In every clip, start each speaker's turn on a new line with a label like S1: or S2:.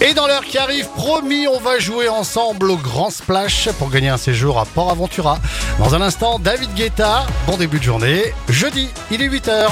S1: Et dans l'heure qui arrive, promis, on va jouer ensemble au Grand Splash pour gagner un séjour à Port Aventura. Dans un instant, David Guetta, bon début de journée. Jeudi, il est 8h.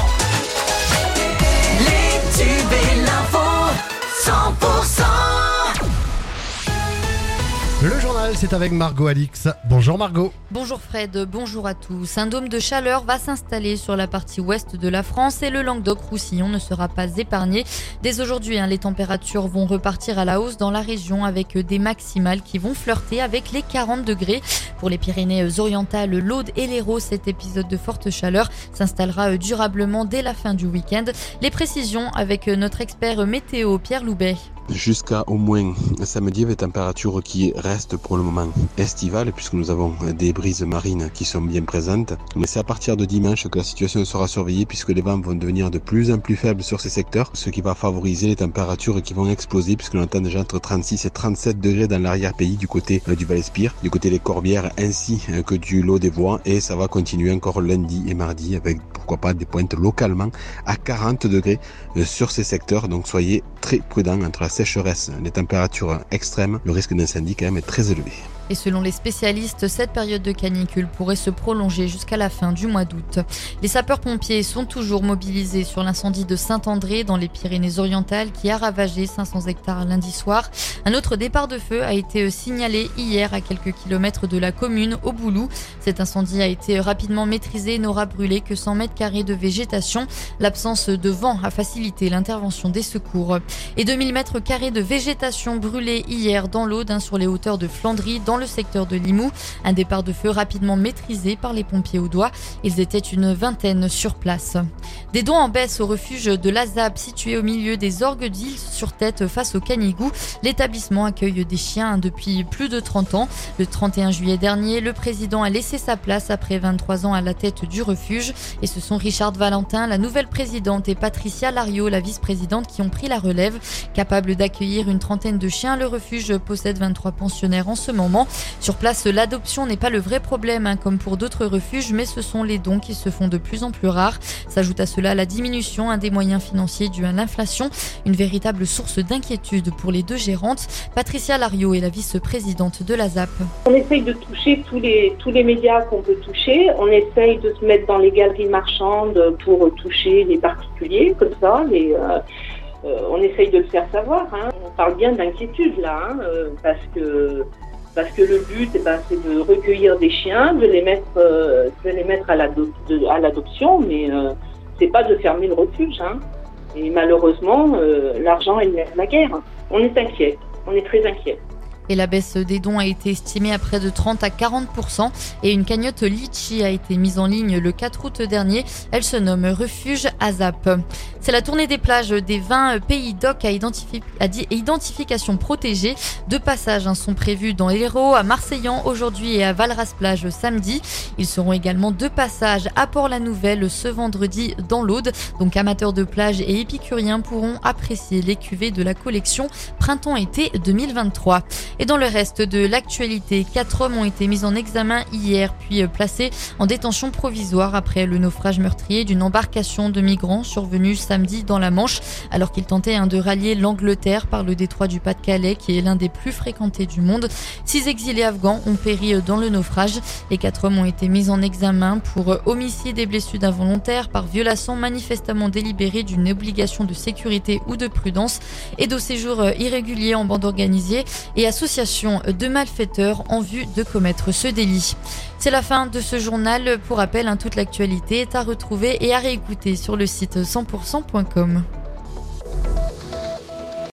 S1: C'est avec Margot Alix. Bonjour Margot.
S2: Bonjour Fred, bonjour à tous. Un dôme de chaleur va s'installer sur la partie ouest de la France et le Languedoc-Roussillon ne sera pas épargné. Dès aujourd'hui, hein, les températures vont repartir à la hausse dans la région avec des maximales qui vont flirter avec les 40 degrés. Pour les Pyrénées-Orientales, l'Aude et l'Hérault, cet épisode de forte chaleur s'installera durablement dès la fin du week-end. Les précisions avec notre expert météo Pierre Loubet.
S3: Jusqu'à au moins samedi avec températures qui restent pour le moment estivales puisque nous avons des brises marines qui sont bien présentes. Mais c'est à partir de dimanche que la situation sera surveillée puisque les vents vont devenir de plus en plus faibles sur ces secteurs, ce qui va favoriser les températures qui vont exploser puisque l'on attend déjà entre 36 et 37 degrés dans l'arrière-pays du côté euh, du Val-Espire, du côté des Corbières ainsi euh, que du Lot des Bois et ça va continuer encore lundi et mardi avec pourquoi pas des pointes localement à 40 degrés euh, sur ces secteurs. Donc soyez très prudents entre la sécheresse, les températures extrêmes, le risque d'incendie quand même est très élevé.
S2: Et selon les spécialistes, cette période de canicule pourrait se prolonger jusqu'à la fin du mois d'août. Les sapeurs-pompiers sont toujours mobilisés sur l'incendie de Saint-André dans les Pyrénées-Orientales qui a ravagé 500 hectares lundi soir. Un autre départ de feu a été signalé hier à quelques kilomètres de la commune, au Boulou. Cet incendie a été rapidement maîtrisé et n'aura brûlé que 100 mètres carrés de végétation. L'absence de vent a facilité l'intervention des secours. Et 2000 mètres carrés de végétation brûlés hier dans l'Aude, hein, sur les hauteurs de Flandry, dans le secteur de Limoux. Un départ de feu rapidement maîtrisé par les pompiers au doigt. Ils étaient une vingtaine sur place. Des dons en baisse au refuge de l'Azap, situé au milieu des orgues d'île sur tête face au Canigou. L'établissement accueille des chiens depuis plus de 30 ans. Le 31 juillet dernier, le président a laissé sa place après 23 ans à la tête du refuge. Et ce sont Richard Valentin, la nouvelle présidente, et Patricia Lario, la vice-présidente, qui ont pris la relève. Capable d'accueillir une trentaine de chiens, le refuge possède 23 pensionnaires en ce moment. Sur place, l'adoption n'est pas le vrai problème, hein, comme pour d'autres refuges, mais ce sont les dons qui se font de plus en plus rares. S'ajoute à cela la diminution hein, des moyens financiers dus à l'inflation, une véritable source d'inquiétude pour les deux gérantes. Patricia Lario est la vice-présidente de la ZAP.
S4: On essaye de toucher tous les, tous les médias qu'on peut toucher. On essaye de se mettre dans les galeries marchandes pour toucher les particuliers, comme ça. Les, euh, euh, on essaye de le faire savoir. hein. On parle bien d'inquiétude là, hein, euh, parce que parce que le but, eh ben, c'est de recueillir des chiens, de les mettre, euh, de les mettre à l'adoption, mais euh, c'est pas de fermer le refuge. Hein. Et malheureusement, euh, l'argent est la guerre. On est inquiet. On est très inquiet.
S2: Et la baisse des dons a été estimée à près de 30 à 40% et une cagnotte Litchi a été mise en ligne le 4 août dernier. Elle se nomme Refuge Azap. C'est la tournée des plages des 20 pays DOC à, identification protégée. Deux passages hein, sont prévus dans l'Hérault, à Marseillan aujourd'hui et à Valras-Plage samedi. Ils seront également deux passages à Port-la-Nouvelle ce vendredi dans l'Aude. Donc amateurs de plage et épicuriens pourront apprécier les cuvées de la collection printemps-été 2023. Et dans le reste de l'actualité, quatre hommes ont été mis en examen hier, puis euh, placés en détention provisoire après le naufrage meurtrier d'une embarcation de migrants survenue samedi dans la Manche, alors qu'ils tentaient hein, de rallier l'Angleterre par le détroit du Pas-de-Calais, qui est l'un des plus fréquentés du monde. Six exilés afghans ont péri euh, dans le naufrage. Les quatre hommes ont été mis en examen pour euh, homicide et blessures involontaires par violation manifestement délibérée d'une obligation de sécurité ou de prudence et de séjour irrégulier en bande organisée et de malfaiteurs en vue de commettre ce délit. C'est la fin de ce journal. Pour rappel, hein, toute l'actualité est à retrouver et à réécouter sur le site 100%.com.